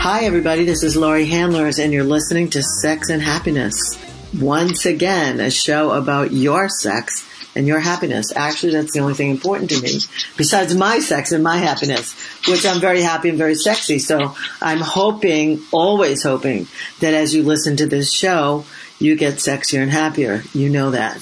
Hi, everybody. This is Laurie Handlers, and you're listening to Sex and Happiness. Once again, a show about your sex and your happiness. Actually, that's the only thing important to me, besides my sex and my happiness, which I'm very happy and very sexy. So I'm hoping, always hoping, that as you listen to this show, you get sexier and happier. You know that.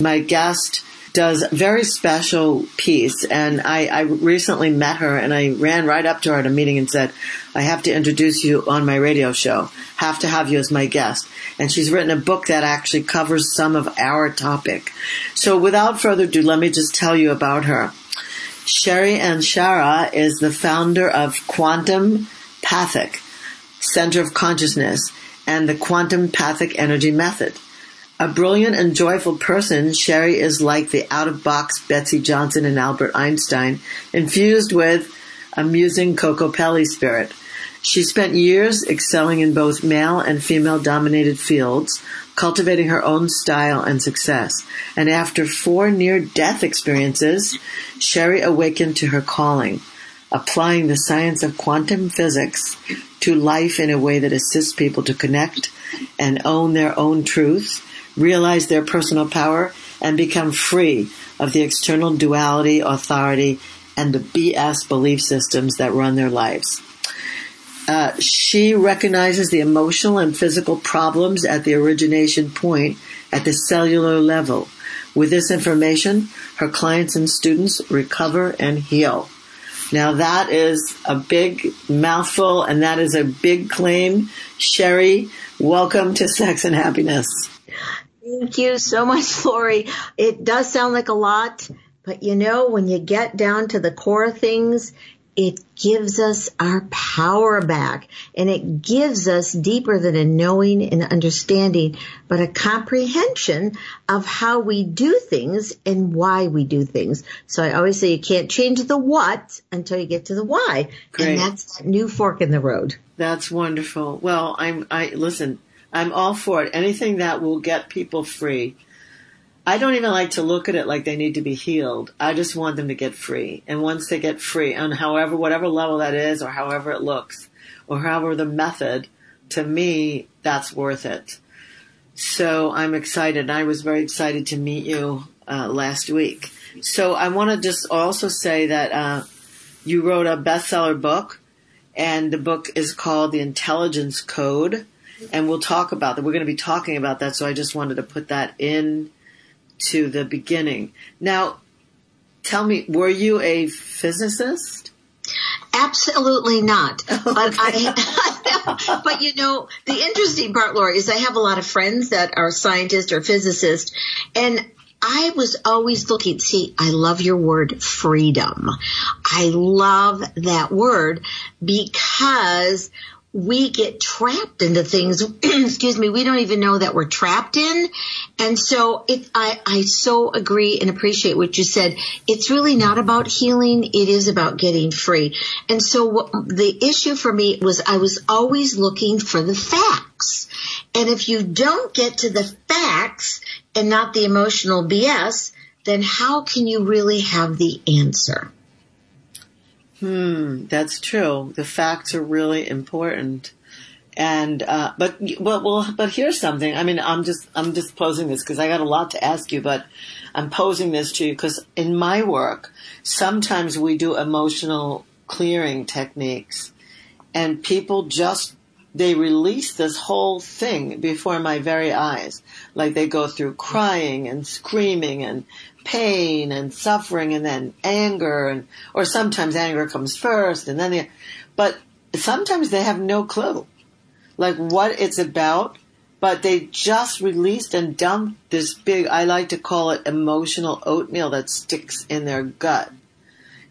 My guest does a very special piece. And I, I, recently met her and I ran right up to her at a meeting and said, I have to introduce you on my radio show. Have to have you as my guest. And she's written a book that actually covers some of our topic. So without further ado, let me just tell you about her. Sherry Ann Shara is the founder of Quantum Pathic Center of Consciousness and the Quantum Pathic Energy Method. A brilliant and joyful person, Sherry is like the out-of-box Betsey Johnson and Albert Einstein, infused with amusing Kokopelli spirit. She spent years excelling in both male and female dominated fields, cultivating her own style and success. And after four near death experiences, Sherry awakened to her calling, applying the science of quantum physics to life in a way that assists people to connect and own their own truth realize their personal power, and become free of the external duality, authority, and the BS belief systems that run their lives. Uh, she recognizes the emotional and physical problems at the origination point at the cellular level. With this information, her clients and students recover and heal. Now that is a big mouthful and that is a big claim. Sherry, welcome to Sex and Happiness. Thank you so much, Laurie. It does sound like a lot, but you know, when you get down to the core of things, it gives us our power back and it gives us deeper than a knowing and understanding, but a comprehension of how we do things and why we do things. So I always say you can't change the what until you get to the why. Great. And that's that new fork in the road. That's wonderful. Well, I'm, I, listen, I'm all for it. Anything that will get people free. I don't even like to look at it like they need to be healed. I just want them to get free. And once they get free, on however, whatever level that is, or however it looks, or however the method, to me, that's worth it. So I'm excited. I was very excited to meet you uh, last week. So I want to just also say that uh, you wrote a bestseller book, and the book is called The Intelligence Code and we'll talk about that. We're going to be talking about that, so I just wanted to put that in to the beginning. Now, tell me, were you a physicist? Absolutely not. Okay. But I, but you know, the interesting part, Laura, is I have a lot of friends that are scientists or physicists, and I was always looking, see, I love your word freedom. I love that word because we get trapped into things, excuse me, we don't even know that we're trapped in. And so it, I, I so agree and appreciate what you said. It's really not about healing. It is about getting free. And so what, the issue for me was I was always looking for the facts. And if you don't get to the facts and not the emotional BS, then how can you really have the answer? Hmm, that's true. The facts are really important. And uh, but well, well, but here's something. I mean, I'm just I'm just posing this because I got a lot to ask you, but I'm posing this to you because in my work, sometimes we do emotional clearing techniques, and people just they release this whole thing before my very eyes. Like they go through crying and screaming and pain and suffering and then anger and, or sometimes anger comes first and then the, but sometimes they have no clue like what it's about, but they just released and dumped this big, I like to call it emotional oatmeal that sticks in their gut.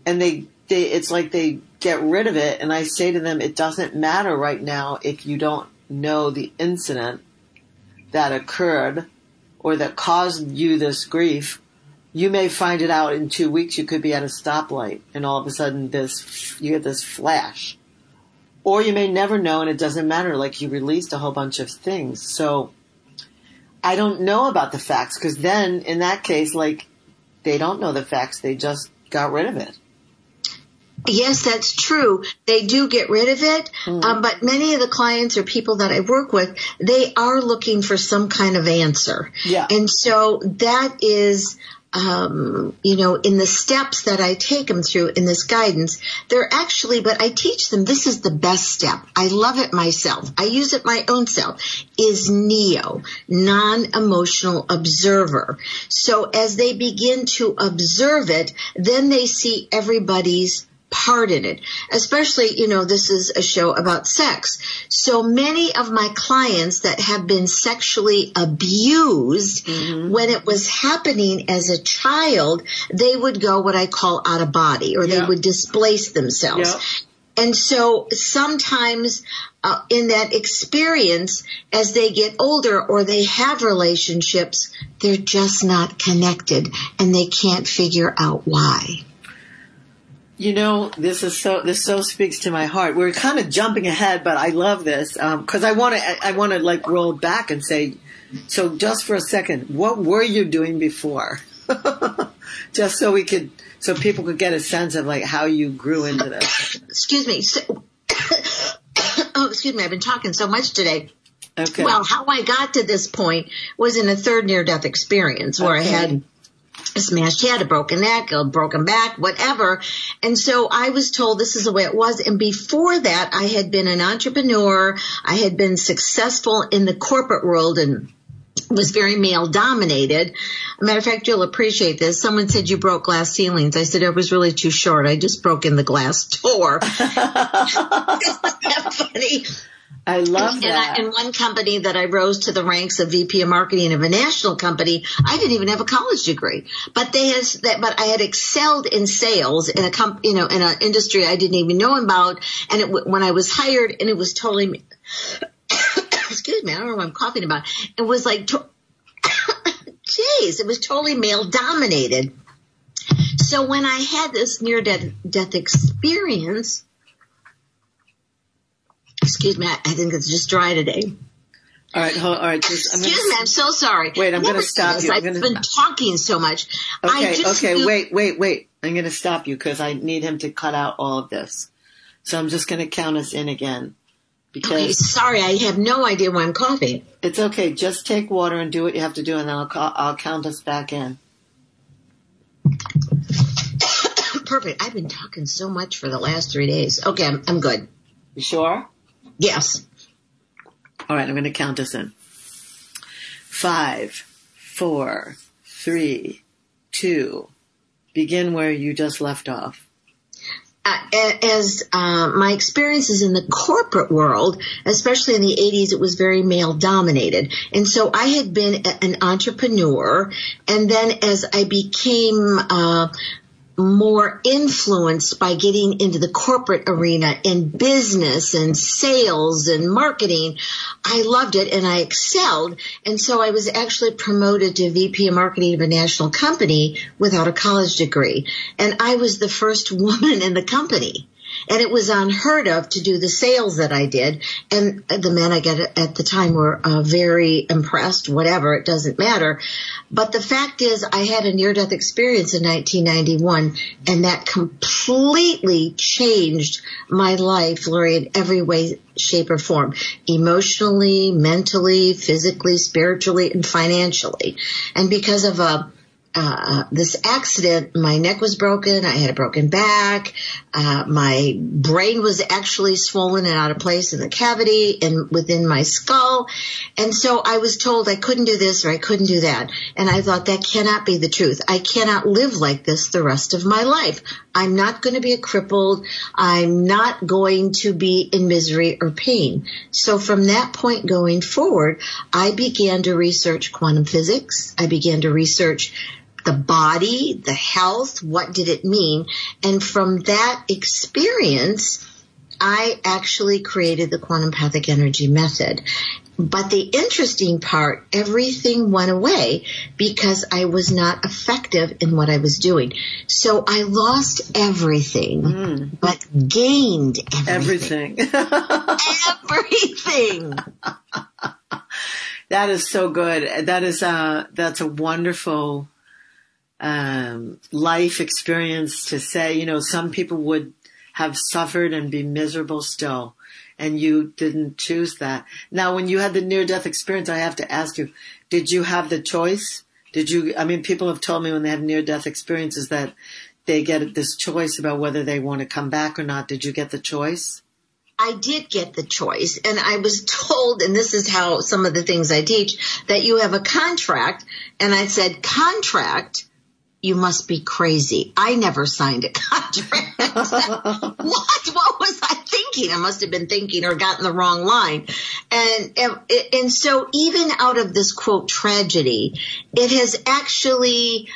And they, they, it's like they get rid of it and I say to them, it doesn't matter right now if you don't know the incident that occurred or that caused you this grief, you may find it out in two weeks. You could be at a stoplight and all of a sudden this, you get this flash. Or you may never know and it doesn't matter, like you released a whole bunch of things. So I don't know about the facts because then in that case, like they don't know the facts. They just got rid of it. Yes, that's true. They do get rid of it, mm. um, but many of the clients or people that I work with, they are looking for some kind of answer. Yeah. And so that is um, you know, in the steps that I take them through in this guidance, they're actually, but I teach them this is the best step. I love it myself. I use it my own self is NEO, non-emotional observer. So as they begin to observe it, then they see everybody's part in it. Especially, you know, this is a show about sex. So many of my clients that have been sexually abused, mm-hmm. when it was happening as a child, they would go what I call out of body or yeah. they would displace themselves. Yeah. And so sometimes uh, in that experience, as they get older or they have relationships, they're just not connected and they can't figure out why. You know, this is so, this so speaks to my heart. We're kind of jumping ahead, but I love this, um, cause I want to, I want to like roll back and say, so just for a second, what were you doing before? just so we could, so people could get a sense of like how you grew into this. Excuse me. So, oh, excuse me. I've been talking so much today. Okay. Well, how I got to this point was in a third near death experience where okay. I had smashed head, a broken neck, a broken back, whatever. And so I was told this is the way it was. And before that, I had been an entrepreneur. I had been successful in the corporate world and was very male dominated. matter of fact, you'll appreciate this. Someone said you broke glass ceilings. I said it was really too short. I just broke in the glass door. Isn't that funny? I love that. And in one company that I rose to the ranks of VP of marketing of a national company, I didn't even have a college degree, but they has that, but I had excelled in sales in a comp, you know, in an industry I didn't even know about. And it, when I was hired and it was totally, excuse me, I don't know what I'm coughing about. It was like, to, geez, it was totally male dominated. So when I had this near death, death experience, Excuse me, I think it's just dry today. All right, hold, all right. Just, I'm Excuse gonna, me, I'm so sorry. Wait, I'm going to stop you. I've gonna, been talking so much. Okay, okay, wait, wait, wait. I'm going to stop you because I need him to cut out all of this. So I'm just going to count us in again. Because okay, sorry, I have no idea why I'm coughing. It's okay. Just take water and do what you have to do, and then I'll I'll count us back in. Perfect. I've been talking so much for the last three days. Okay, I'm, I'm good. You sure? Yes. All right, I'm going to count us in. Five, four, three, two. Begin where you just left off. Uh, as uh, my experiences in the corporate world, especially in the 80s, it was very male dominated. And so I had been an entrepreneur. And then as I became uh, more influenced by getting into the corporate arena and business and sales and marketing. I loved it and I excelled. And so I was actually promoted to VP of marketing of a national company without a college degree. And I was the first woman in the company and it was unheard of to do the sales that I did. And the men I get at the time were uh, very impressed, whatever, it doesn't matter. But the fact is I had a near death experience in 1991 and that completely changed my life, Laurie, in every way, shape or form. Emotionally, mentally, physically, spiritually, and financially. And because of a uh, this accident, my neck was broken. I had a broken back. Uh, my brain was actually swollen and out of place in the cavity and within my skull. And so I was told I couldn't do this or I couldn't do that. And I thought that cannot be the truth. I cannot live like this the rest of my life. I'm not going to be a crippled. I'm not going to be in misery or pain. So from that point going forward, I began to research quantum physics. I began to research the body, the health, what did it mean? And from that experience, I actually created the quantum pathic energy method. But the interesting part, everything went away because I was not effective in what I was doing. So I lost everything, mm. but gained everything. Everything. everything. that is so good. That is a, that's a wonderful, um, life experience to say, you know, some people would have suffered and be miserable still and you didn't choose that. Now, when you had the near death experience, I have to ask you, did you have the choice? Did you, I mean, people have told me when they have near death experiences that they get this choice about whether they want to come back or not. Did you get the choice? I did get the choice and I was told, and this is how some of the things I teach, that you have a contract. And I said, contract? You must be crazy. I never signed a contract. what? What was I thinking? I must have been thinking or gotten the wrong line. And, and, and so even out of this quote tragedy, it has actually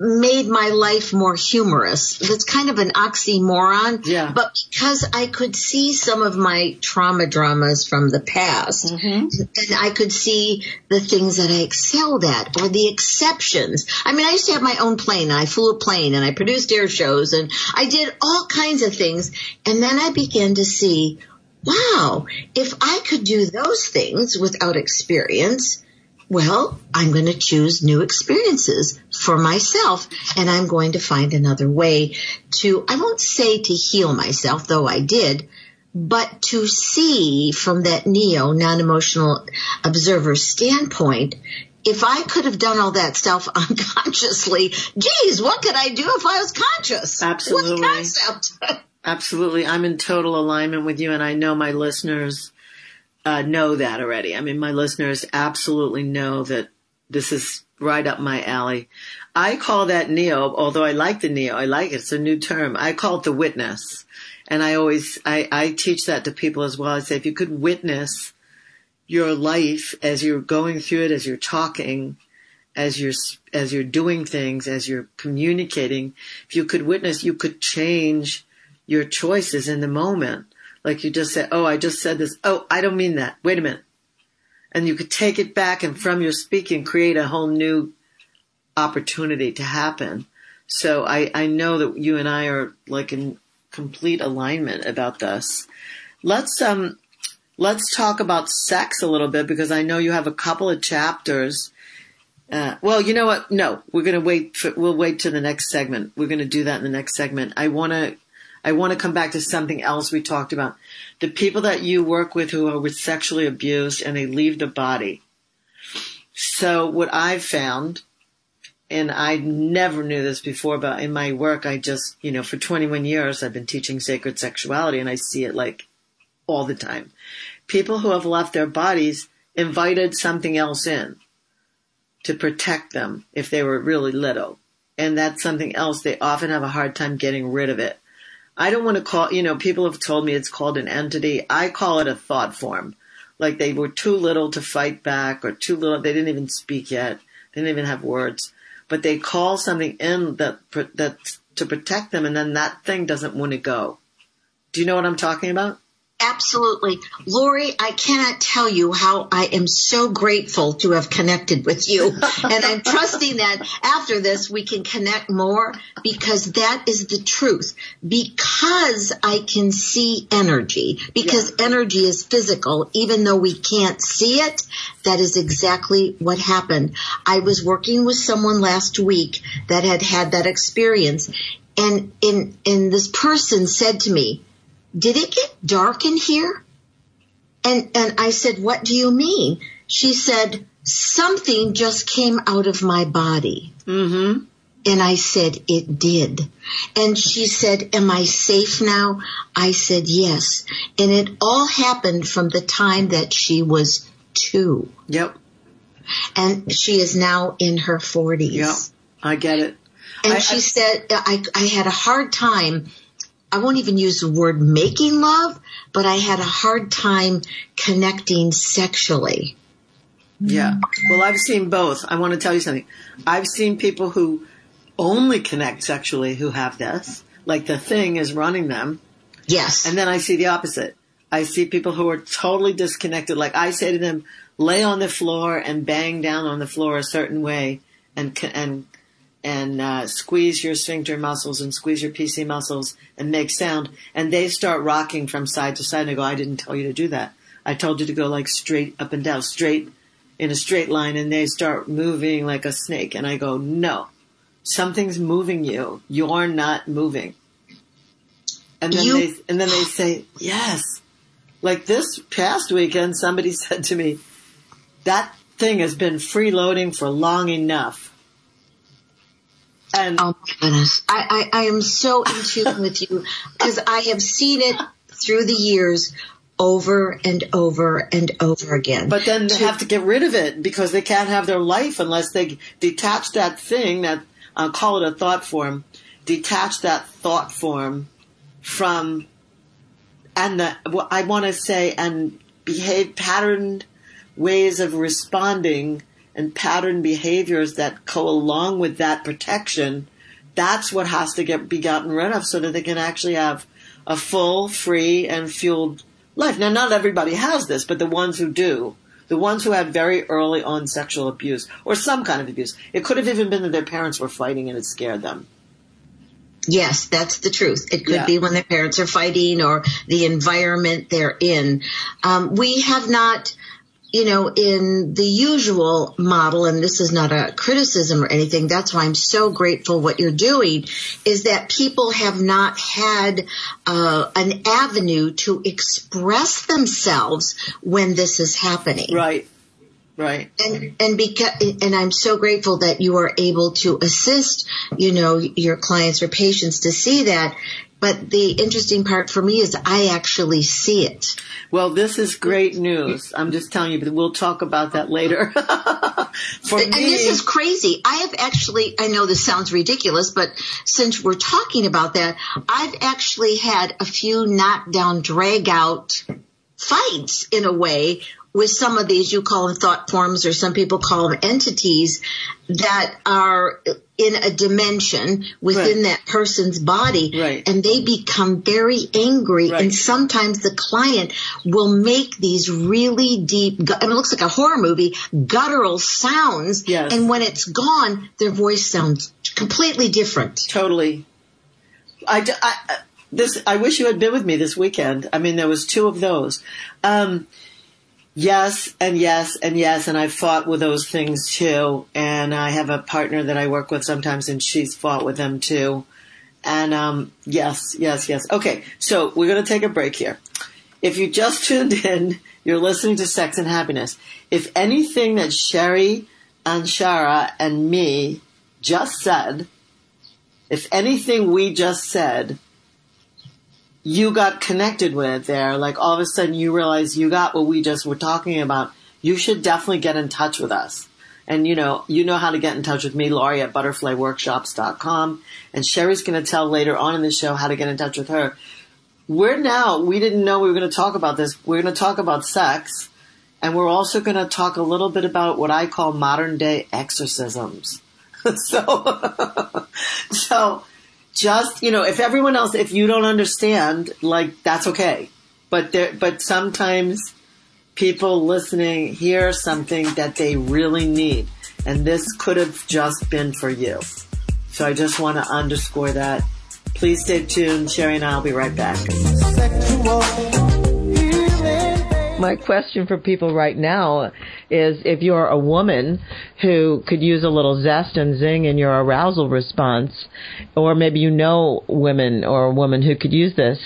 made my life more humorous. That's kind of an oxymoron. Yeah. But because I could see some of my trauma dramas from the past, mm-hmm. and I could see the things that I excelled at or the exceptions. I mean, I used to have my own plane and I flew a plane and I produced air shows and I did all kinds of things. And then I began to see, wow, if I could do those things without experience, well, I'm going to choose new experiences for myself and I'm going to find another way to, I won't say to heal myself, though I did, but to see from that neo non-emotional observer standpoint, if I could have done all that stuff unconsciously, geez, what could I do if I was conscious? Absolutely. Absolutely. I'm in total alignment with you and I know my listeners uh, know that already. I mean, my listeners absolutely know that this is right up my alley. I call that neo, although I like the neo, I like it. It's a new term. I call it the witness. And I always, I, I teach that to people as well. I say, if you could witness your life as you're going through it, as you're talking, as you're, as you're doing things, as you're communicating, if you could witness, you could change your choices in the moment. Like you just said, oh, I just said this. Oh, I don't mean that. Wait a minute. And you could take it back and from your speaking create a whole new opportunity to happen. So I, I know that you and I are like in complete alignment about this. Let's, um, let's talk about sex a little bit because I know you have a couple of chapters. Uh, well, you know what? No, we're going to wait for, we'll wait to the next segment. We're going to do that in the next segment. I want to I want to come back to something else we talked about. The people that you work with who are sexually abused and they leave the body. So what I've found, and I never knew this before, but in my work, I just, you know, for 21 years, I've been teaching sacred sexuality and I see it like all the time. People who have left their bodies invited something else in to protect them if they were really little. And that's something else. They often have a hard time getting rid of it. I don't want to call, you know, people have told me it's called an entity. I call it a thought form. Like they were too little to fight back or too little, they didn't even speak yet. They didn't even have words, but they call something in that, that to protect them and then that thing doesn't want to go. Do you know what I'm talking about? Absolutely. Laurie, I cannot tell you how I am so grateful to have connected with you. and I'm trusting that after this we can connect more because that is the truth. Because I can see energy, because yeah. energy is physical, even though we can't see it, that is exactly what happened. I was working with someone last week that had had that experience and in, and this person said to me, did it get dark in here? And, and I said, what do you mean? She said, something just came out of my body. Mm-hmm. And I said, it did. And she said, am I safe now? I said, yes. And it all happened from the time that she was two. Yep. And she is now in her forties. Yep. I get it. And I, she I, said, I, I had a hard time I won't even use the word making love, but I had a hard time connecting sexually. Yeah. Well, I've seen both. I want to tell you something. I've seen people who only connect sexually who have this, like the thing is running them. Yes. And then I see the opposite. I see people who are totally disconnected. Like I say to them, lay on the floor and bang down on the floor a certain way and, and, and, uh, squeeze your sphincter muscles and squeeze your PC muscles and make sound. And they start rocking from side to side and I go, I didn't tell you to do that. I told you to go like straight up and down, straight in a straight line and they start moving like a snake. And I go, no, something's moving you. You're not moving. And then You- they, and then they say, yes. Like this past weekend, somebody said to me, that thing has been freeloading for long enough. And Oh my goodness. I, I, I am so in tune with you because I have seen it through the years over and over and over again. But then they To- have to get rid of it because they can't have their life unless they detach that thing that I'll call it a thought form, detach that thought form from, and the, what I want to say, and behave patterned ways of responding and pattern behaviors that go along with that protection. That's what has to get be gotten rid of so that they can actually have a full, free, and fueled life. Now, not everybody has this, but the ones who do, the ones who had very early on sexual abuse or some kind of abuse, it could have even been that their parents were fighting and it scared them. Yes, that's the truth. It could Yeah. be when their parents are fighting or the environment they're in. Um, we have not, you know, in the usual model, and this is not a criticism or anything, that's why I'm so grateful what you're doing, is that people have not had uh, an avenue to express themselves when this is happening Right. Right. and and because and I'm so grateful that you are able to assist you know your clients or patients to see that but the interesting part for me is I actually see it Well, this is great news. I'm just telling you, but we'll talk about that later. For and me, this is crazy I have actually I know this sounds ridiculous but since we're talking about that I've actually had a few knockdown drag out fights in a way with some of these you call them thought forms or some people call them entities that are in a dimension within Right. that person's body Right. and they become very angry Right. and sometimes the client will make these really deep I mean, it looks like a horror movie guttural sounds Yes. and when it's gone their voice sounds completely different Totally. I, I- this, I wish you had been with me this weekend. I mean, there was two of those. Um, yes and yes and yes, and I've fought with those things too. And I have a partner that I work with sometimes, and she's fought with them too. And um, yes, yes, yes. Okay, so we're going to take a break here. If you just tuned in, you're listening to Sex and Happiness. If anything that Sherry Ann Shara and me just said if anything we just said you got connected with there, like all of a sudden you realize you got what we just were talking about, you should definitely get in touch with us. And you know, you know how to get in touch with me, Laurie at butterflyworkshops.com. And Sherry's going to tell later on in the show how to get in touch with her. We're now, we didn't know we were going to talk about this. We're going to talk about sex. And we're also going to talk a little bit about what I call modern day exorcisms. so, so just, you know, if everyone else, if you don't understand, like, that's okay. But there, but sometimes people listening hear something that they really need. And this could have just been for you. So I just want to underscore that. Please stay tuned. Sherry and I will be right back. My question for people right now is if you're a woman who could use a little zest and zing in your arousal response, or maybe you know women or a woman who could use this,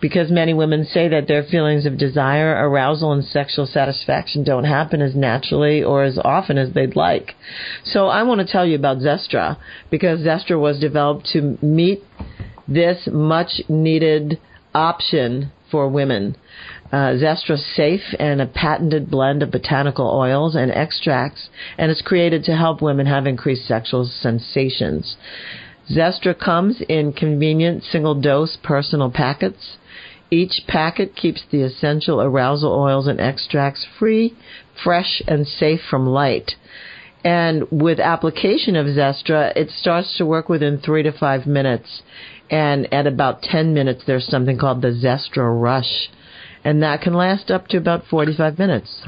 because many women say that their feelings of desire, arousal, and sexual satisfaction don't happen as naturally or as often as they'd like. So I want to tell you about Zestra, because Zestra was developed to meet this much needed option for women. Uh, Zestra's safe and a patented blend of botanical oils and extracts, and it's created to help women have increased sexual sensations. Zestra comes in convenient single dose personal packets. Each packet keeps the essential arousal oils and extracts free, fresh, and safe from light. And with application of Zestra, it starts to work within three to five minutes. And at about 10 minutes, there's something called the Zestra Rush. And that can last up to about 45 minutes.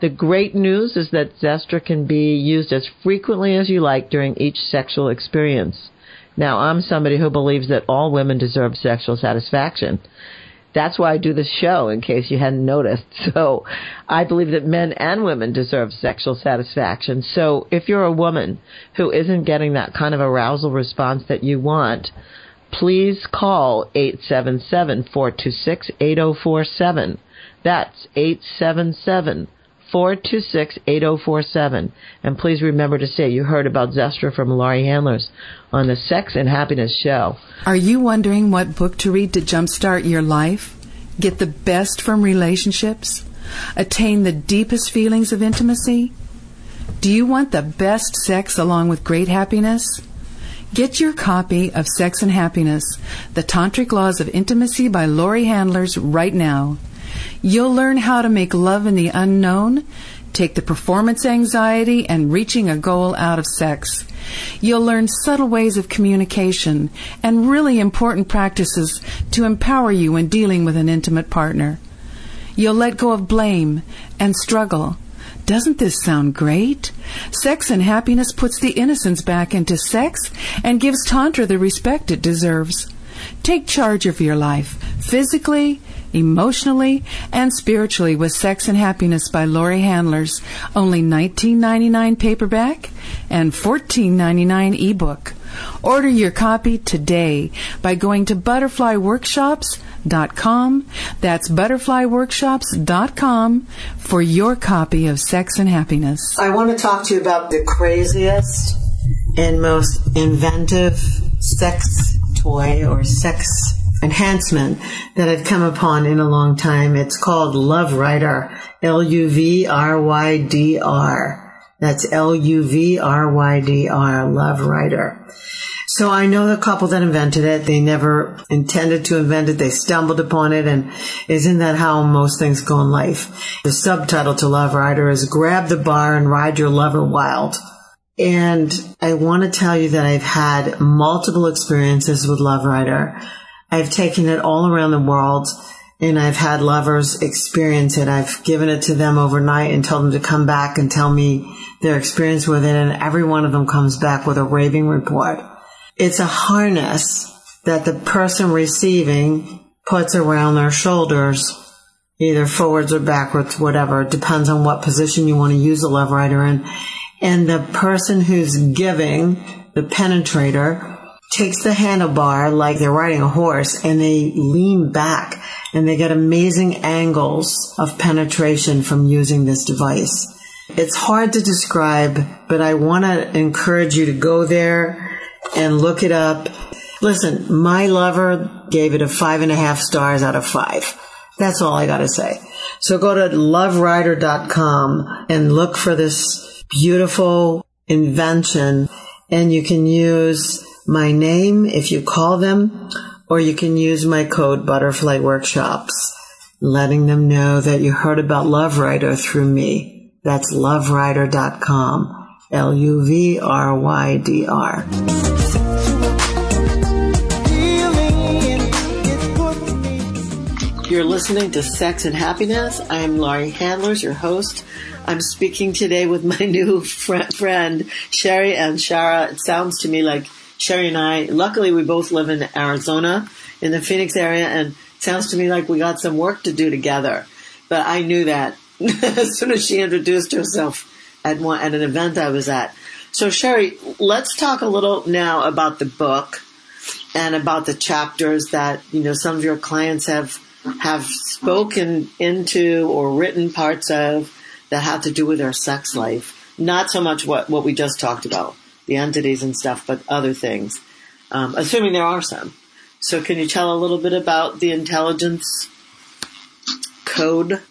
The great news is that Zestra can be used as frequently as you like during each sexual experience. Now, I'm somebody who believes that all women deserve sexual satisfaction. That's why I do this show, in case you hadn't noticed. So I believe that men and women deserve sexual satisfaction. So if you're a woman who isn't getting that kind of arousal response that you want, please call 877-426-8047. That's 877 426 8047. And please remember to say you heard about Zestra from Laurie Handlers on the Sex and Happiness Show. Are you wondering what book to read to jumpstart your life? Get the best from relationships? Attain the deepest feelings of intimacy? Do you want the best sex along with great happiness? Get your copy of Sex and Happiness, The Tantric Laws of Intimacy by Laurie Handlers right now. You'll learn how to make love in the unknown, take the performance anxiety and reaching a goal out of sex. You'll learn subtle ways of communication and really important practices to empower you in dealing with an intimate partner. You'll let go of blame and struggle. Doesn't this sound great? Sex and happiness puts the innocence back into sex and gives Tantra the respect it deserves. Take charge of your life, physically, emotionally and spiritually with Sex and Happiness by Laurie Handlers. Only $19.99 paperback and $14.99 ebook. Order your copy today by going to Butterfly butterflyworkshops.com. Dot com that's butterflyworkshops.com for your copy of Sex and Happiness. I want to talk to you about the craziest and most inventive sex toy or sex enhancement that I've come upon in a long time. It's called LuvRydr, L-U-V-R-Y-D-R. That's L-U-V-R-Y-D-R, LuvRydr. So I know the couple that invented it. They never intended to invent it. They stumbled upon it. And isn't that how most things go in life? The subtitle to LuvRydr is Grab the Bar and Ride Your Lover Wild. And I want to tell you that I've had multiple experiences with LuvRydr. I've taken it all around the world and I've had lovers experience it. I've given it to them overnight and told them to come back and tell me their experience with it. And every one of them comes back with a raving report. It's a harness that the person receiving puts around their shoulders, either forwards or backwards, whatever. It depends on what position you want to use the LuvRydr in. And the person who's giving, the penetrator, takes the handlebar like they're riding a horse and they lean back and they get amazing angles of penetration from using this device. It's hard to describe, but I want to encourage you to go there and look it up. Listen, my lover gave it a five and a half stars out of five. That's all I got to say. So go to luvrydr.com and look for this beautiful invention and you can use my name if you call them, or you can use my code Butterfly Workshops, letting them know that you heard about Love through me. That's luvrydr.com. L U V R Y D R. You're listening to Sex and Happiness. I'm Laurie Handlers, your host. I'm speaking today with my new friend, Sherry Ann Shara. It sounds to me like Sherry and I, luckily we both live in Arizona, in the Phoenix area, and sounds to me like we got some work to do together. But I knew that as soon as she introduced herself at one, at an event I was at. So Sherry, let's talk a little now about the book and about the chapters that, you know, some of your clients have, have spoken into or written parts of that have to do with their sex life. Not so much what, what we just talked about the entities and stuff, but other things, um, assuming there are some. So, can you tell a little bit about the intelligence code?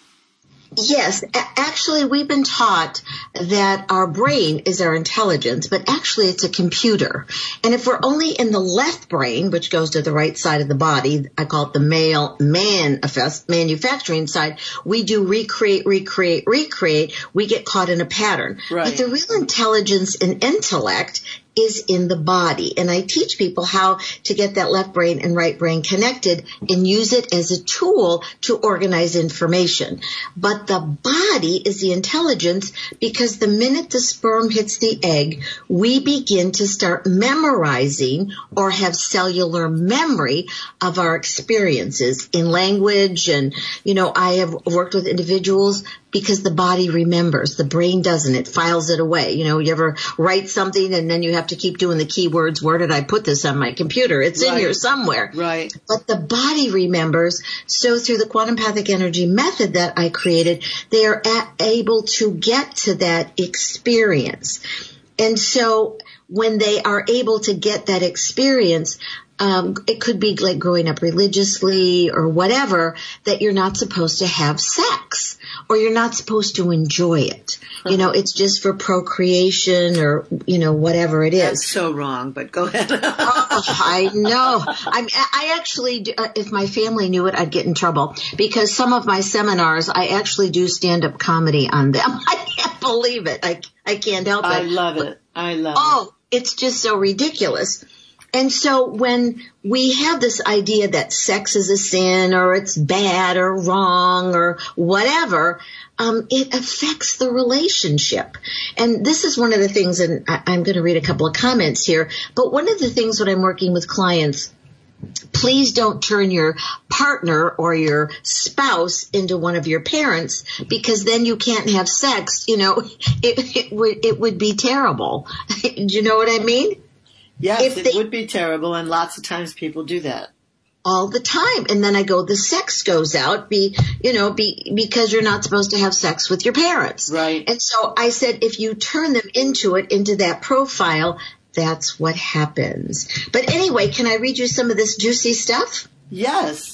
Yes, actually, we've been taught that our brain is our intelligence, but actually it's a computer. And if we're only in the left brain, which goes to the right side of the body, I call it the male manifest manufacturing side, we do recreate, recreate, recreate. We get caught in a pattern. Right. But the real intelligence and intellect is in the body. And I teach people how to get that left brain and right brain connected and use it as a tool to organize information. But the body is the intelligence because the minute the sperm hits the egg, we begin to start memorizing or have cellular memory of our experiences in language. And, you know, I have worked with individuals because the body remembers. The brain doesn't. It files it away. You know, you ever write something and then you have to keep doing the keywords. Where did I put this on my computer? It's Right. in here somewhere. Right. But the body remembers. So through the quantum pathic energy method that I created, they are a- able to get to that experience. And so when they are able to get that experience, um, it could be like growing up religiously or whatever, that you're not supposed to have sex or you're not supposed to enjoy it. You know, it's just for procreation or, you know, whatever it is. That's so wrong, but go ahead. Oh, I know. I'm, I actually, do- uh, if my family knew it, I'd get in trouble because some of my seminars, I actually do stand up comedy on them. I can't believe it. I, I can't help it. I love it. I love it. Oh, it's just so ridiculous. And so when we have this idea that sex is a sin or it's bad or wrong or whatever, um, it affects the relationship. And this is one of the things, and I'm going to read a couple of comments here, but one of the things when I'm working with clients, please don't turn your partner or your spouse into one of your parents because then you can't have sex. You know, it, it would, it would be terrible. Do you know what I mean? Yes, if it they- would be terrible, and lots of times people do that. all the time. And then I go, the sex goes out be, you know, be, because you're not supposed to have sex with your parents. Right. And so I said, if you turn them into it, into that profile, that's what happens. But anyway, can I read you some of this juicy stuff? Yes.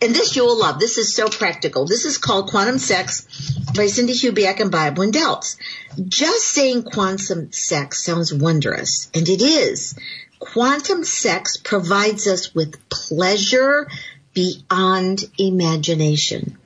And this you will love. This is so practical. This is called Quantum Sex by Cindy Hubiak and Bob Wendeltz. Just saying quantum sex sounds wondrous, and it is. Quantum sex provides us with pleasure beyond imagination,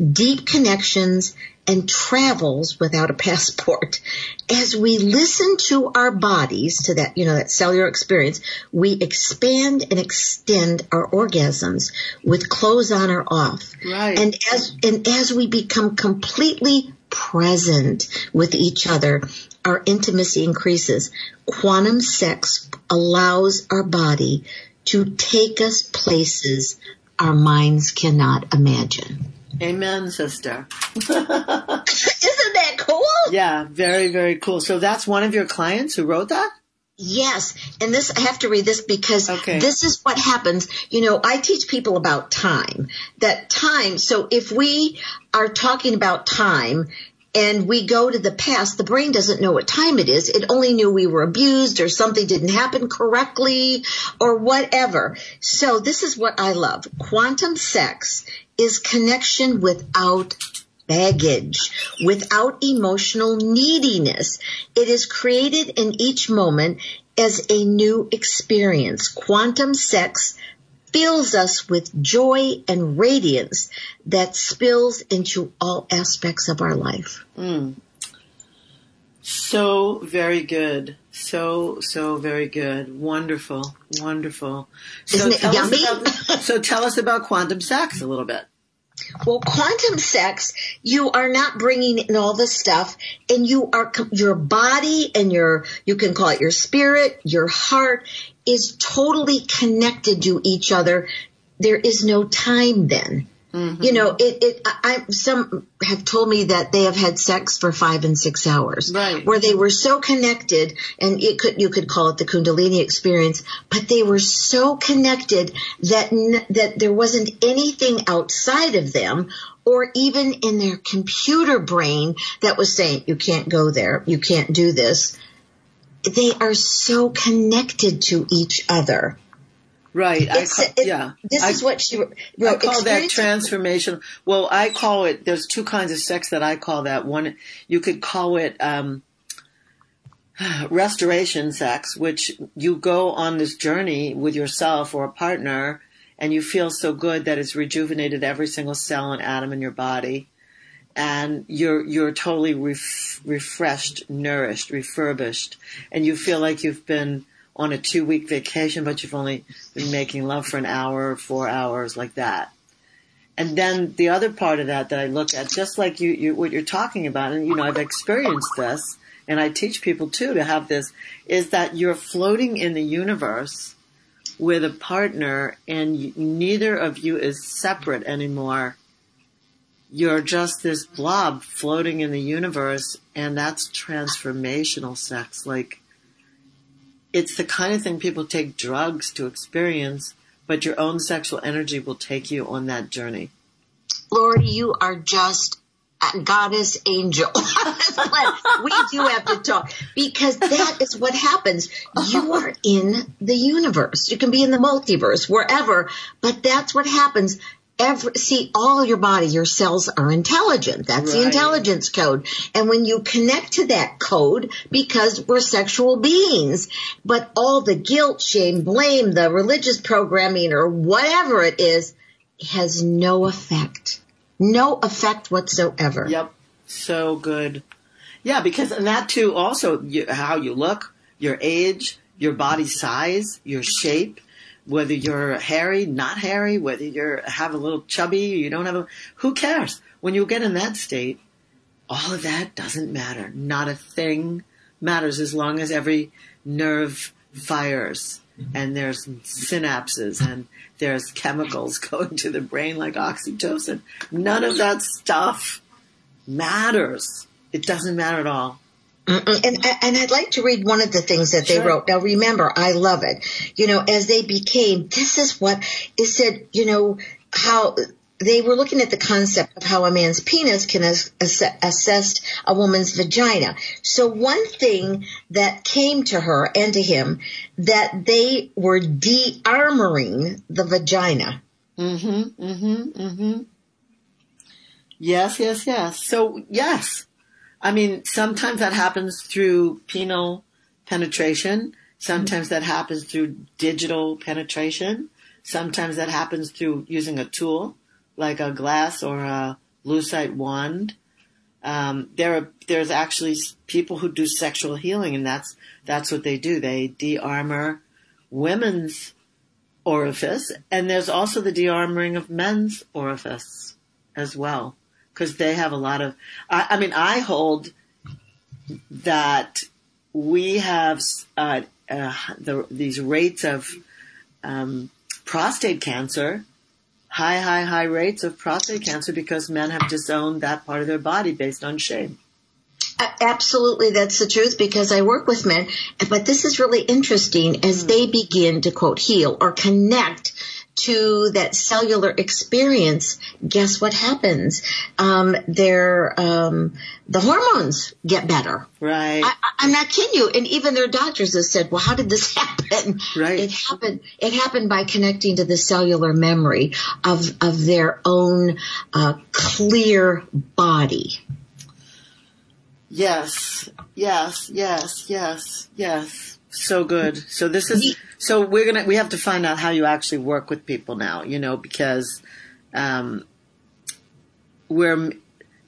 deep connections, and travels without a passport. As we listen to our bodies, to that, you know, that cellular experience, we expand and extend our orgasms with clothes on or off. Right. And as, and as we become completely present with each other, our intimacy increases. Quantum sex allows our body to take us places our minds cannot imagine. Amen, sister. Isn't that cool? Yeah, very, very cool. So that's one of your clients who wrote that? Yes, and this I have to read this because Okay. this is what happens. You know, I teach people about time. That time. So if we are talking about time and we go to the past, the brain doesn't know what time it is. It only knew we were abused or something didn't happen correctly or whatever. So this is what I love. Quantum sex is connection without baggage, without emotional neediness. It is created in each moment as a new experience. Quantum sex fills us with joy and radiance that spills into all aspects of our life. Mm. So very good. So, so very good. Wonderful. Wonderful. So Isn't it tell yummy? About, so tell us about quantum sex a little bit. Well, quantum sex, you are not bringing in all this stuff and you are, your body and your, you can call it your spirit, your heart is totally connected to each other. There is no time then. Mm-hmm. You know, it, it, I, I- some have told me that they have had sex for five and six hours. Right. Where they were so connected and it could, you could call it the Kundalini experience, but they were so connected that, n- that there wasn't anything outside of them or even in their computer brain that was saying, you can't go there, you can't do this. They are so connected to each other. Right. It's, I ca- it- yeah. This I, is what she wrote. I call that transformation. Well, I call it, there's two kinds of sex that I call that. One, you could call it, um, restoration sex, which you go on this journey with yourself or a partner and you feel so good that it's rejuvenated every single cell and atom in your body. and you're you're totally ref- refreshed, nourished, refurbished, and you feel like you've been on a two week vacation, but you've only been making love for an hour, four hours, like that. And then the other part of that that I look at, just like you, you what you're talking about, and you know I've experienced this, and I teach people too to have this, is that you're floating in the universe with a partner, and neither of you is separate anymore you're just this blob floating in the universe and that's transformational sex. Like, it's the kind of thing people take drugs to experience, but your own sexual energy will take you on that journey. Laurie, you are just a goddess angel. we do have to talk because that is what happens. You are in the universe. You can be in the multiverse, wherever, but that's what happens every, see all your body, your cells are intelligent. That's right. the intelligence code. And when you connect to that code, because we're sexual beings, but all the guilt, shame, blame, the religious programming or whatever it is, has no effect. No effect whatsoever. Yep. So good. Yeah, because and that too also you, how you look, your age, your body size, your shape, whether you're hairy, not hairy, whether you have a little chubby, you don't have a, who cares? When you get in that state, all of that doesn't matter. Not a thing matters as long as every nerve fires mm-hmm. and there's synapses and there's chemicals going to the brain like oxytocin. None of that stuff matters. It doesn't matter at all. And, and I'd like to read one of the things that they sure. wrote. Now remember, I love it. You know, as they became, this is what it said, you know, how they were looking at the concept of how a man's penis can ass- assess a woman's vagina. So one thing that came to her and to him that they were de-armoring the vagina. Mm-hmm, mm-hmm, mm-hmm. Yes, yes, yes. So yes, I mean, sometimes that happens through penile penetration. Sometimes that happens through digital penetration. Sometimes that happens through using a tool like a glass or a lucite wand. Um, there are there's actually people who do sexual healing, and that's that's what they do. They de-armor women's orifice, and there's also the de-armoring of men's orifice as well because they have a lot of. I, I, mean, I hold that we have uh, uh, the, these rates of um, prostate cancer, high, high, high rates of prostate cancer because men have disowned that part of their body based on shame. Absolutely, that's the truth because I work with men. But this is really interesting as they begin to quote heal or connect to that cellular experience, guess what happens? Um, their um, the hormones get better. Right. I, am not kidding you. And even their doctors have said, "Well, how did this happen?" Right. It happened. It happened by connecting to the cellular memory of of their own uh, clear body. Yes. Yes. Yes. Yes. Yes. So good. So this is so we're gonna we have to find out how you actually work with people now. You know because um, we're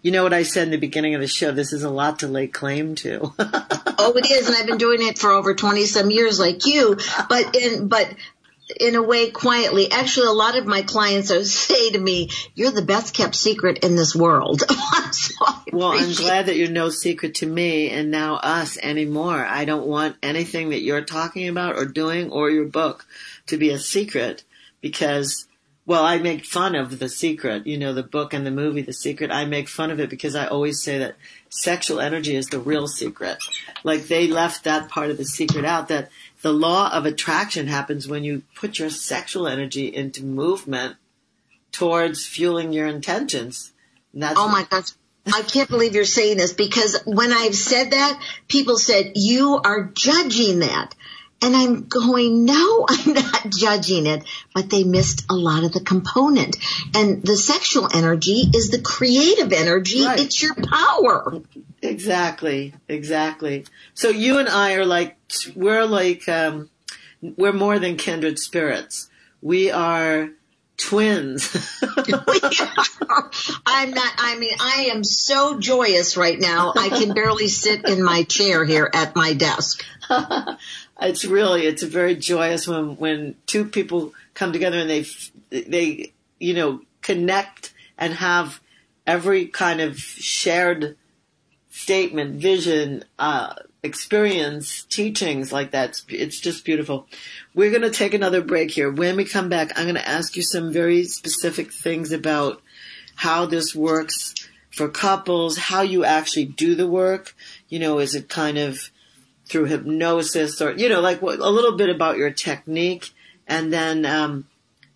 you know what I said in the beginning of the show. This is a lot to lay claim to. oh, it is, and I've been doing it for over twenty some years, like you. But in but in a way quietly. Actually, a lot of my clients are, say to me, "You're the best kept secret in this world." so well, I'm glad that you're no secret to me and now us anymore. I don't want anything that you're talking about or doing or your book to be a secret because. Well, I make fun of The Secret, you know, the book and the movie The Secret. I make fun of it because I always say that sexual energy is the real secret. Like they left that part of the secret out that the law of attraction happens when you put your sexual energy into movement towards fueling your intentions. oh my gosh. I can't believe you're saying this because when I've said that, people said, you are judging that. And I'm going, no, I'm not judging it, but they missed a lot of the component. And the sexual energy is the creative energy. Right. It's your power. Exactly. Exactly. So you and I are like, we're like, um, we're more than kindred spirits. We are twins. I'm not, I mean, I am so joyous right now. I can barely sit in my chair here at my desk. it's really, it's a very joyous when, when two people come together and they, they, you know, connect and have every kind of shared statement, vision, uh, experience, teachings like that. It's, just beautiful. We're going to take another break here. When we come back, I'm going to ask you some very specific things about how this works for couples, how you actually do the work. You know, is it kind of through hypnosis or, you know, like a little bit about your technique and then, um,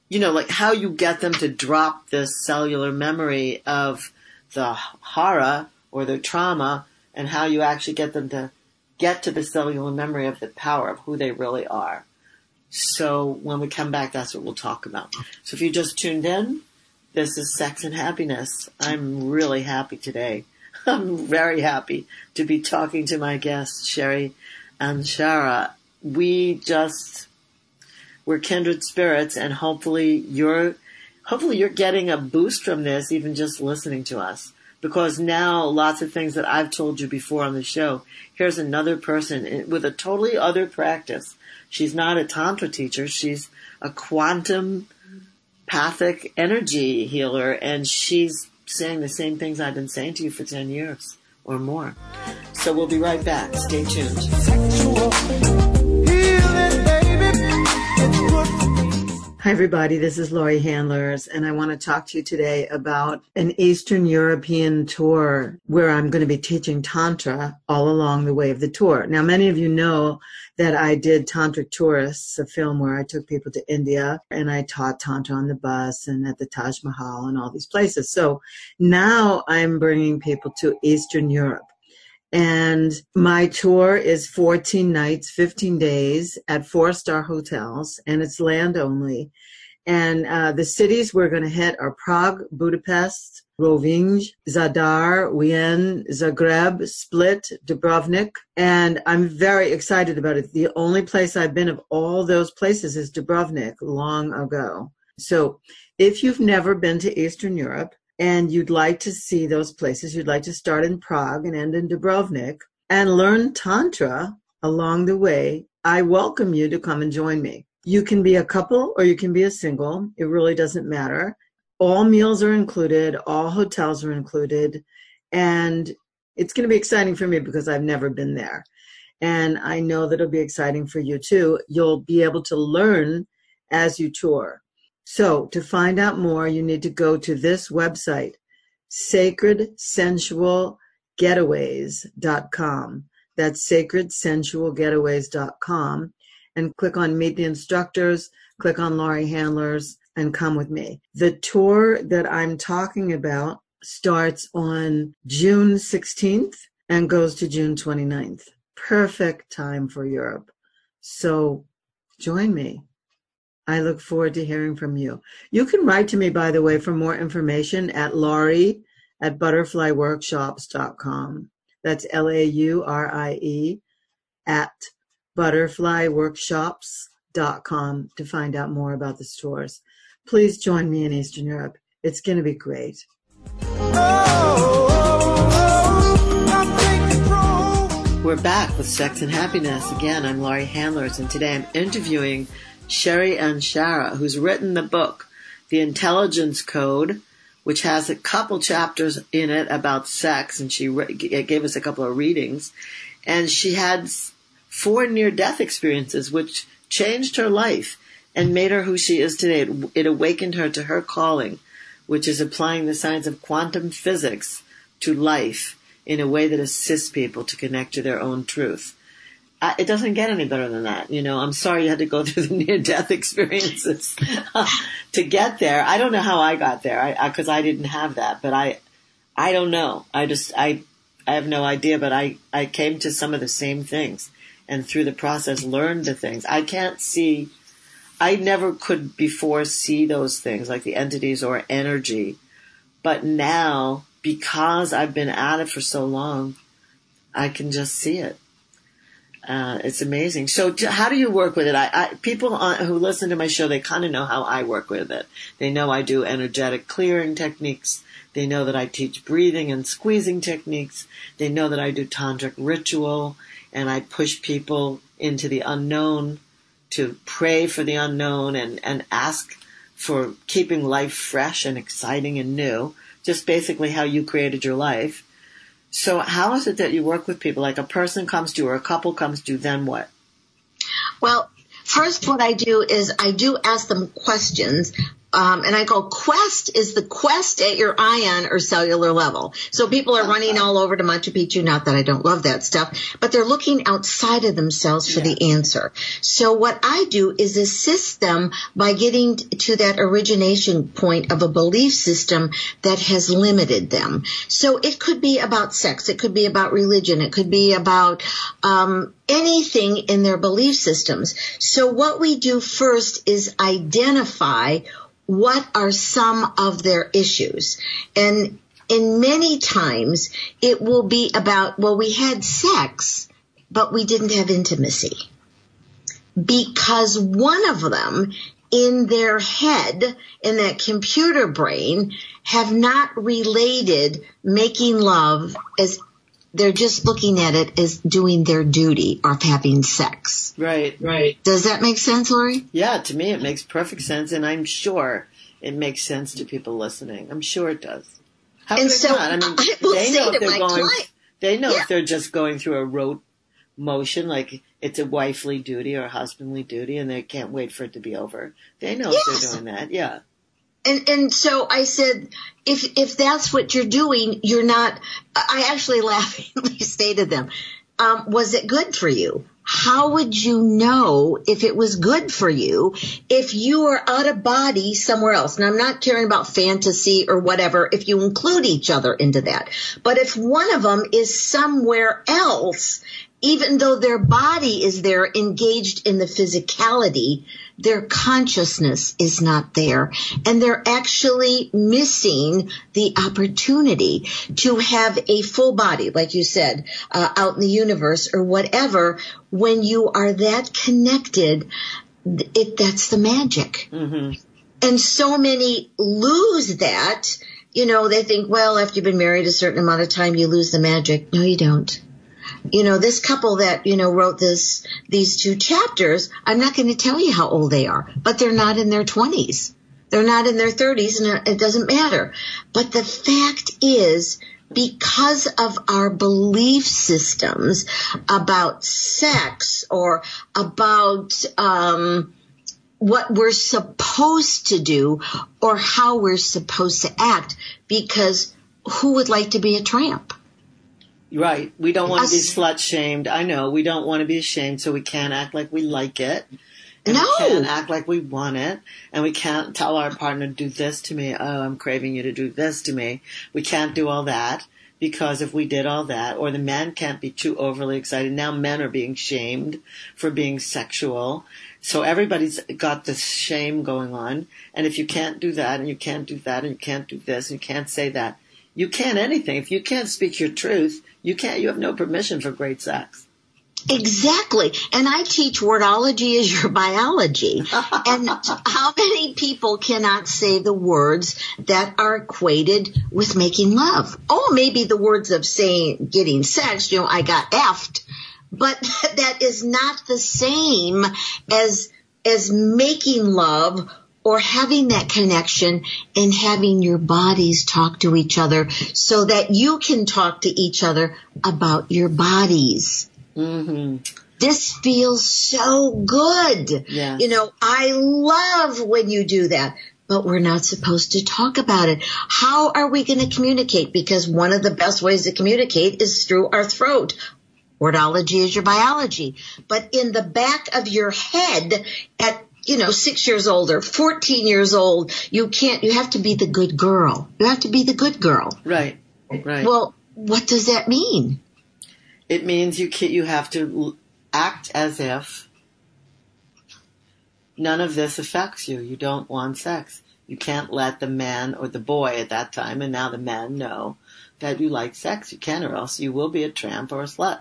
you know, like how you get them to drop this cellular memory of the horror or the trauma and how you actually get them to get to the cellular memory of the power of who they really are. So when we come back, that's what we'll talk about. So if you just tuned in, this is Sex and Happiness. I'm really happy today. I'm very happy to be talking to my guests, Sherry Ann Shara. We just, we're kindred spirits and hopefully you're, hopefully you're getting a boost from this, even just listening to us because now lots of things that I've told you before on the show, here's another person with a totally other practice. She's not a tantra teacher. She's a quantum pathic energy healer and she's saying the same things I've been saying to you for 10 years or more. So we'll be right back. Stay tuned. Hi, everybody. This is Laurie Handlers, and I want to talk to you today about an Eastern European tour where I'm going to be teaching Tantra all along the way of the tour. Now, many of you know that I did Tantric Tourists, a film where I took people to India and I taught Tantra on the bus and at the Taj Mahal and all these places. So now I'm bringing people to Eastern Europe. And my tour is 14 nights, 15 days at four star hotels, and it's land only. And uh, the cities we're going to hit are Prague, Budapest, Rovinj, Zadar, Wien, Zagreb, Split, Dubrovnik. And I'm very excited about it. The only place I've been of all those places is Dubrovnik long ago. So if you've never been to Eastern Europe, and you'd like to see those places, you'd like to start in Prague and end in Dubrovnik and learn Tantra along the way, I welcome you to come and join me. You can be a couple or you can be a single. It really doesn't matter. All meals are included, all hotels are included, and it's going to be exciting for me because I've never been there. And I know that it'll be exciting for you too. You'll be able to learn as you tour. So to find out more, you need to go to this website, sacredsensualgetaways.com. That's sacredsensualgetaways.com and click on meet the instructors, click on Laurie Handlers and come with me. The tour that I'm talking about starts on June 16th and goes to June 29th. Perfect time for Europe. So join me. I look forward to hearing from you. You can write to me, by the way, for more information at Laurie at butterflyworkshops.com. That's L A U R I E at butterflyworkshops.com to find out more about the stores. Please join me in Eastern Europe. It's going to be great. We're back with Sex and Happiness. Again, I'm Laurie Handlers, and today I'm interviewing Sherry Ann Shara, who's written the book, The Intelligence Code, which has a couple chapters in it about sex, and she re- gave us a couple of readings. And she had four near death experiences, which changed her life and made her who she is today. It, it awakened her to her calling, which is applying the science of quantum physics to life in a way that assists people to connect to their own truth. I, it doesn't get any better than that. You know, I'm sorry you had to go through the near death experiences to get there. I don't know how I got there I, cause I didn't have that, but I, I don't know. I just, I, I have no idea, but I, I came to some of the same things and through the process learned the things. I can't see, I never could before see those things like the entities or energy. But now, because I've been at it for so long, I can just see it. Uh, it's amazing. So, how do you work with it? I, I people on, who listen to my show, they kind of know how I work with it. They know I do energetic clearing techniques. They know that I teach breathing and squeezing techniques. They know that I do tantric ritual, and I push people into the unknown to pray for the unknown and and ask for keeping life fresh and exciting and new. Just basically how you created your life. So how is it that you work with people? Like a person comes to you or a couple comes to you, then what? Well, first what I do is I do ask them questions um, and I go, quest is the quest at your ion or cellular level. So people are running all over to Machu Picchu. Not that I don't love that stuff, but they're looking outside of themselves for yeah. the answer. So what I do is assist them by getting to that origination point of a belief system that has limited them. So it could be about sex. It could be about religion. It could be about, um, anything in their belief systems. So what we do first is identify what are some of their issues? And in many times it will be about, well, we had sex, but we didn't have intimacy. Because one of them in their head, in that computer brain, have not related making love as they're just looking at it as doing their duty of having sex. Right, right. Does that make sense, Laurie? Yeah, to me it makes perfect sense, and I'm sure it makes sense to people listening. I'm sure it does. How and so, not? I mean, I they know if they're going. Client, they know yeah. if they're just going through a rote motion, like it's a wifely duty or a husbandly duty, and they can't wait for it to be over. They know yes. if they're doing that. Yeah. And and so I said, if if that's what you're doing, you're not. I actually laughingly stated them. Um, was it good for you? How would you know if it was good for you if you are out of body somewhere else? And I'm not caring about fantasy or whatever if you include each other into that. But if one of them is somewhere else, even though their body is there engaged in the physicality, their consciousness is not there and they're actually missing the opportunity to have a full body, like you said, uh, out in the universe or whatever. When you are that connected, it, that's the magic. Mm-hmm. And so many lose that. You know, they think, well, after you've been married a certain amount of time, you lose the magic. No, you don't you know, this couple that, you know, wrote this, these two chapters, I'm not going to tell you how old they are, but they're not in their 20s. They're not in their 30s and it doesn't matter. But the fact is, because of our belief systems about sex or about, um, what we're supposed to do or how we're supposed to act because who would like to be a tramp? Right. We don't want to be slut shamed. I know. We don't want to be ashamed, so we can't act like we like it. And no. we can't act like we want it. And we can't tell our partner, do this to me. Oh, I'm craving you to do this to me. We can't do all that because if we did all that, or the man can't be too overly excited. Now men are being shamed for being sexual. So everybody's got this shame going on. And if you can't do that and you can't do that and you can't do this and you can't say that, you can't anything. If you can't speak your truth, you can't, you have no permission for great sex. Exactly. And I teach wordology is your biology. and how many people cannot say the words that are equated with making love? Oh, maybe the words of saying getting sex, you know, I got effed, but that is not the same as, as making love or having that connection and having your bodies talk to each other so that you can talk to each other about your bodies. Mm-hmm. This feels so good. Yeah. You know, I love when you do that, but we're not supposed to talk about it. How are we going to communicate? Because one of the best ways to communicate is through our throat. Wordology is your biology. But in the back of your head at you know, six years old or 14 years old, you can't, you have to be the good girl. You have to be the good girl. Right. Right. Well, what does that mean? It means you can, you have to act as if none of this affects you. You don't want sex. You can't let the man or the boy at that time, and now the man know that you like sex. You can, or else you will be a tramp or a slut.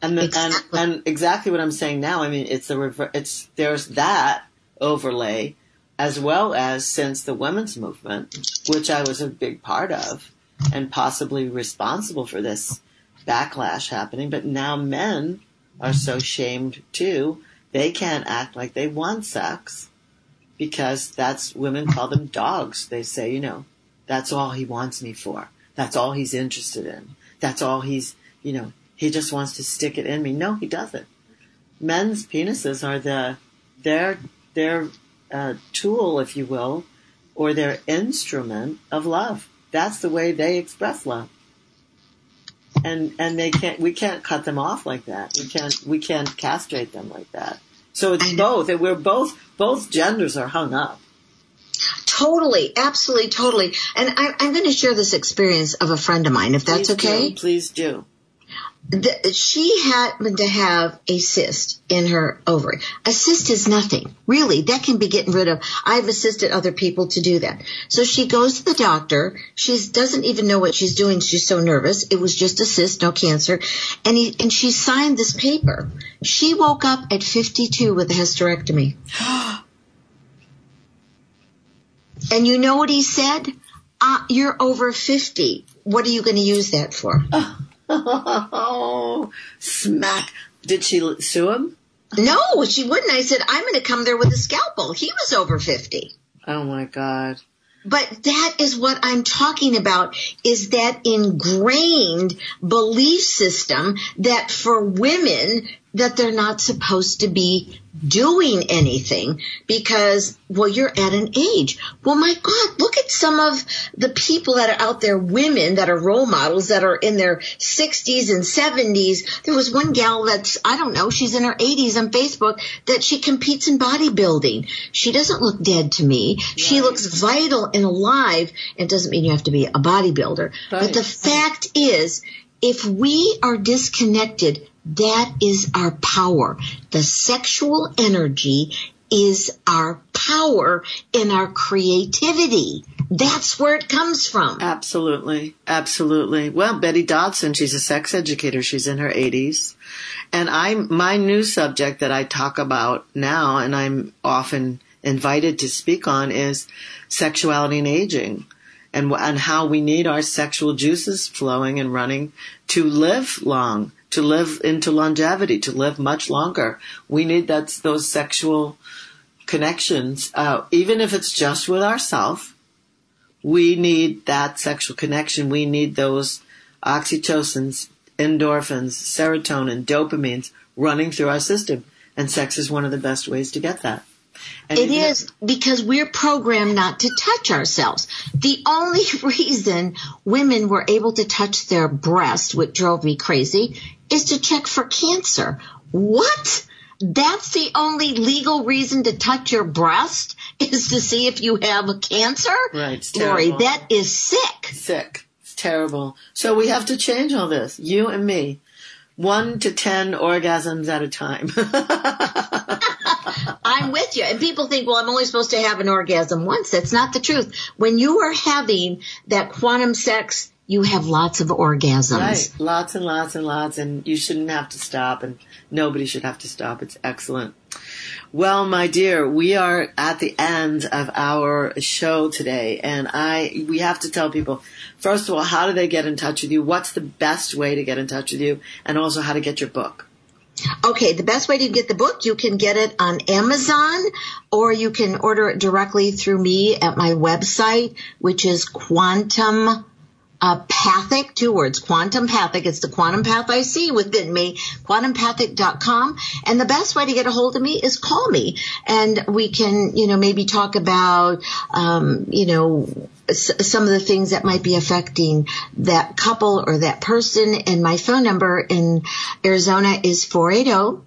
And, the, Exactly. and and exactly what I'm saying now. I mean, it's the rever- it's there's that overlay, as well as since the women's movement, which I was a big part of, and possibly responsible for this backlash happening. But now men are so shamed too; they can't act like they want sex because that's women call them dogs. They say, you know, that's all he wants me for. That's all he's interested in. That's all he's, you know, he just wants to stick it in me. No, he doesn't. Men's penises are the their their uh, tool, if you will, or their instrument of love. That's the way they express love. And and they can't we can't cut them off like that. We can't we can't castrate them like that. So it's both, and we're both both genders are hung up. Totally, absolutely, totally. And I, I'm going to share this experience of a friend of mine, if that's Please okay. do, please do. The, she happened to have a cyst in her ovary. A cyst is nothing, really. That can be getting rid of. I've assisted other people to do that. So she goes to the doctor. She doesn't even know what she's doing. She's so nervous. It was just a cyst, no cancer. And he, and she signed this paper. She woke up at 52 with a hysterectomy. and you know what he said? Uh, you're over 50. What are you going to use that for? Oh, smack. Did she sue him? No, she wouldn't. I said, I'm going to come there with a scalpel. He was over 50. Oh my God. But that is what I'm talking about is that ingrained belief system that for women that they're not supposed to be doing anything because well you're at an age. Well my god, look at some of the people that are out there women that are role models that are in their 60s and 70s. There was one gal that's I don't know, she's in her 80s on Facebook that she competes in bodybuilding. She doesn't look dead to me. She looks vital and alive. It doesn't mean you have to be a bodybuilder. But the fact is, if we are disconnected, that is our power. The sexual energy is our power in our creativity. That's where it comes from. Absolutely. Absolutely. Well, Betty Dodson, she's a sex educator. She's in her 80s. And I'm, my new subject that I talk about now and I'm often invited to speak on is sexuality and aging and, and how we need our sexual juices flowing and running to live long, to live into longevity, to live much longer. We need that's those sexual connections, uh, even if it's just with ourselves we need that sexual connection. We need those oxytocins, endorphins, serotonin, dopamines running through our system. And sex is one of the best ways to get that. And It is because we're programmed not to touch ourselves. The only reason women were able to touch their breast, which drove me crazy, is to check for cancer. What? That's the only legal reason to touch your breast is to see if you have cancer? Right, it's Laurie, that is sick. sick. It's terrible. So we have to change all this. You and me. One to ten orgasms at a time. I'm with you. And people think, well, I'm only supposed to have an orgasm once. That's not the truth. When you are having that quantum sex, you have lots of orgasms. Right. Lots and lots and lots, and you shouldn't have to stop, and nobody should have to stop. It's excellent. Well, my dear, we are at the end of our show today, and I we have to tell people first of all how do they get in touch with you? What's the best way to get in touch with you, and also how to get your book? Okay, the best way to get the book, you can get it on Amazon or you can order it directly through me at my website, which is quantum pathic, two words, quantum pathic. It's the quantum path I see within me, quantumpathic.com. And the best way to get a hold of me is call me and we can, you know, maybe talk about, um, you know, some of the things that might be affecting that couple or that person. And my phone number in Arizona is 480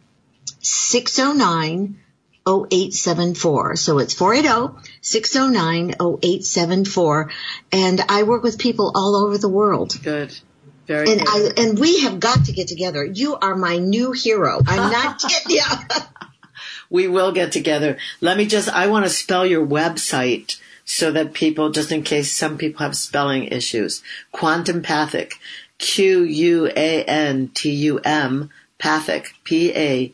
609 0874. So it's 480-609-0874. And I work with people all over the world. Good, very And good. I, and we have got to get together. You are my new hero. I'm not kidding you. we will get together. Let me just, I want to spell your website so that people, just in case some people have spelling issues. Quantumpathic. Q U A N T U M, Pathic Pathic,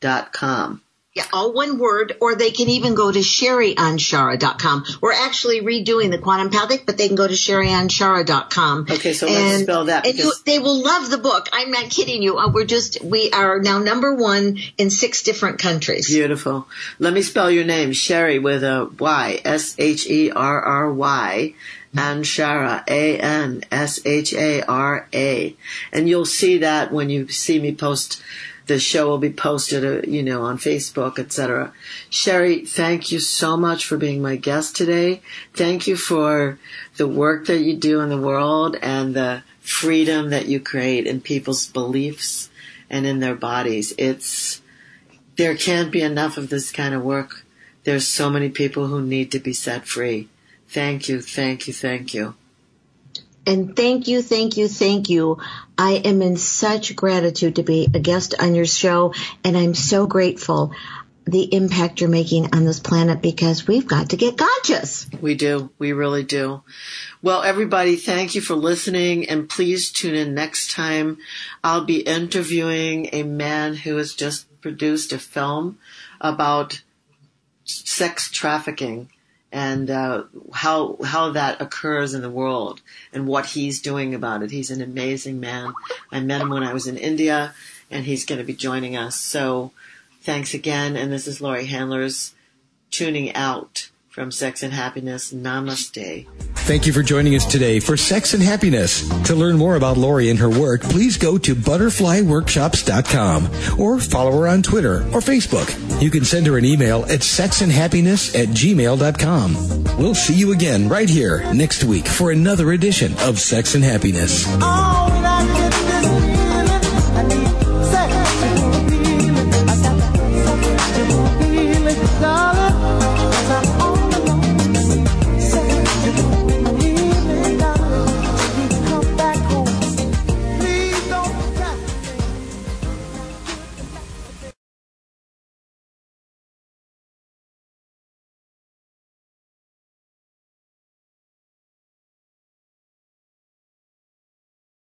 P A T H I C dot com. Yeah, all one word, or they can even go to sherryanshara.com. We're actually redoing the Quantum Pathic, but they can go to sherryanshara.com. Okay, so let's spell that. And you, they will love the book. I'm not kidding you. Uh, we're just, we are now number one in six different countries. Beautiful. Let me spell your name, Sherry with a Y, S-H-E-R-R-Y. Anshara, A-N-S-H-A-R-A. And you'll see that when you see me post the show will be posted, uh, you know, on Facebook, etc. Sherry, thank you so much for being my guest today. Thank you for the work that you do in the world and the freedom that you create in people's beliefs and in their bodies. It's, there can't be enough of this kind of work. There's so many people who need to be set free. Thank you, thank you, thank you. And thank you, thank you, thank you. I am in such gratitude to be a guest on your show, and I'm so grateful the impact you're making on this planet because we've got to get conscious. We do. We really do. Well, everybody, thank you for listening and please tune in next time. I'll be interviewing a man who has just produced a film about sex trafficking and uh, how how that occurs in the world and what he's doing about it. He's an amazing man. I met him when I was in India, and he's going to be joining us. So, thanks again. And this is Laurie Handlers tuning out from Sex and Happiness. Namaste. Thank you for joining us today for Sex and Happiness. To learn more about Laurie and her work, please go to butterflyworkshops.com or follow her on Twitter or Facebook. You can send her an email at sexandhappiness at gmail.com. We'll see you again right here next week for another edition of Sex and Happiness. Oh.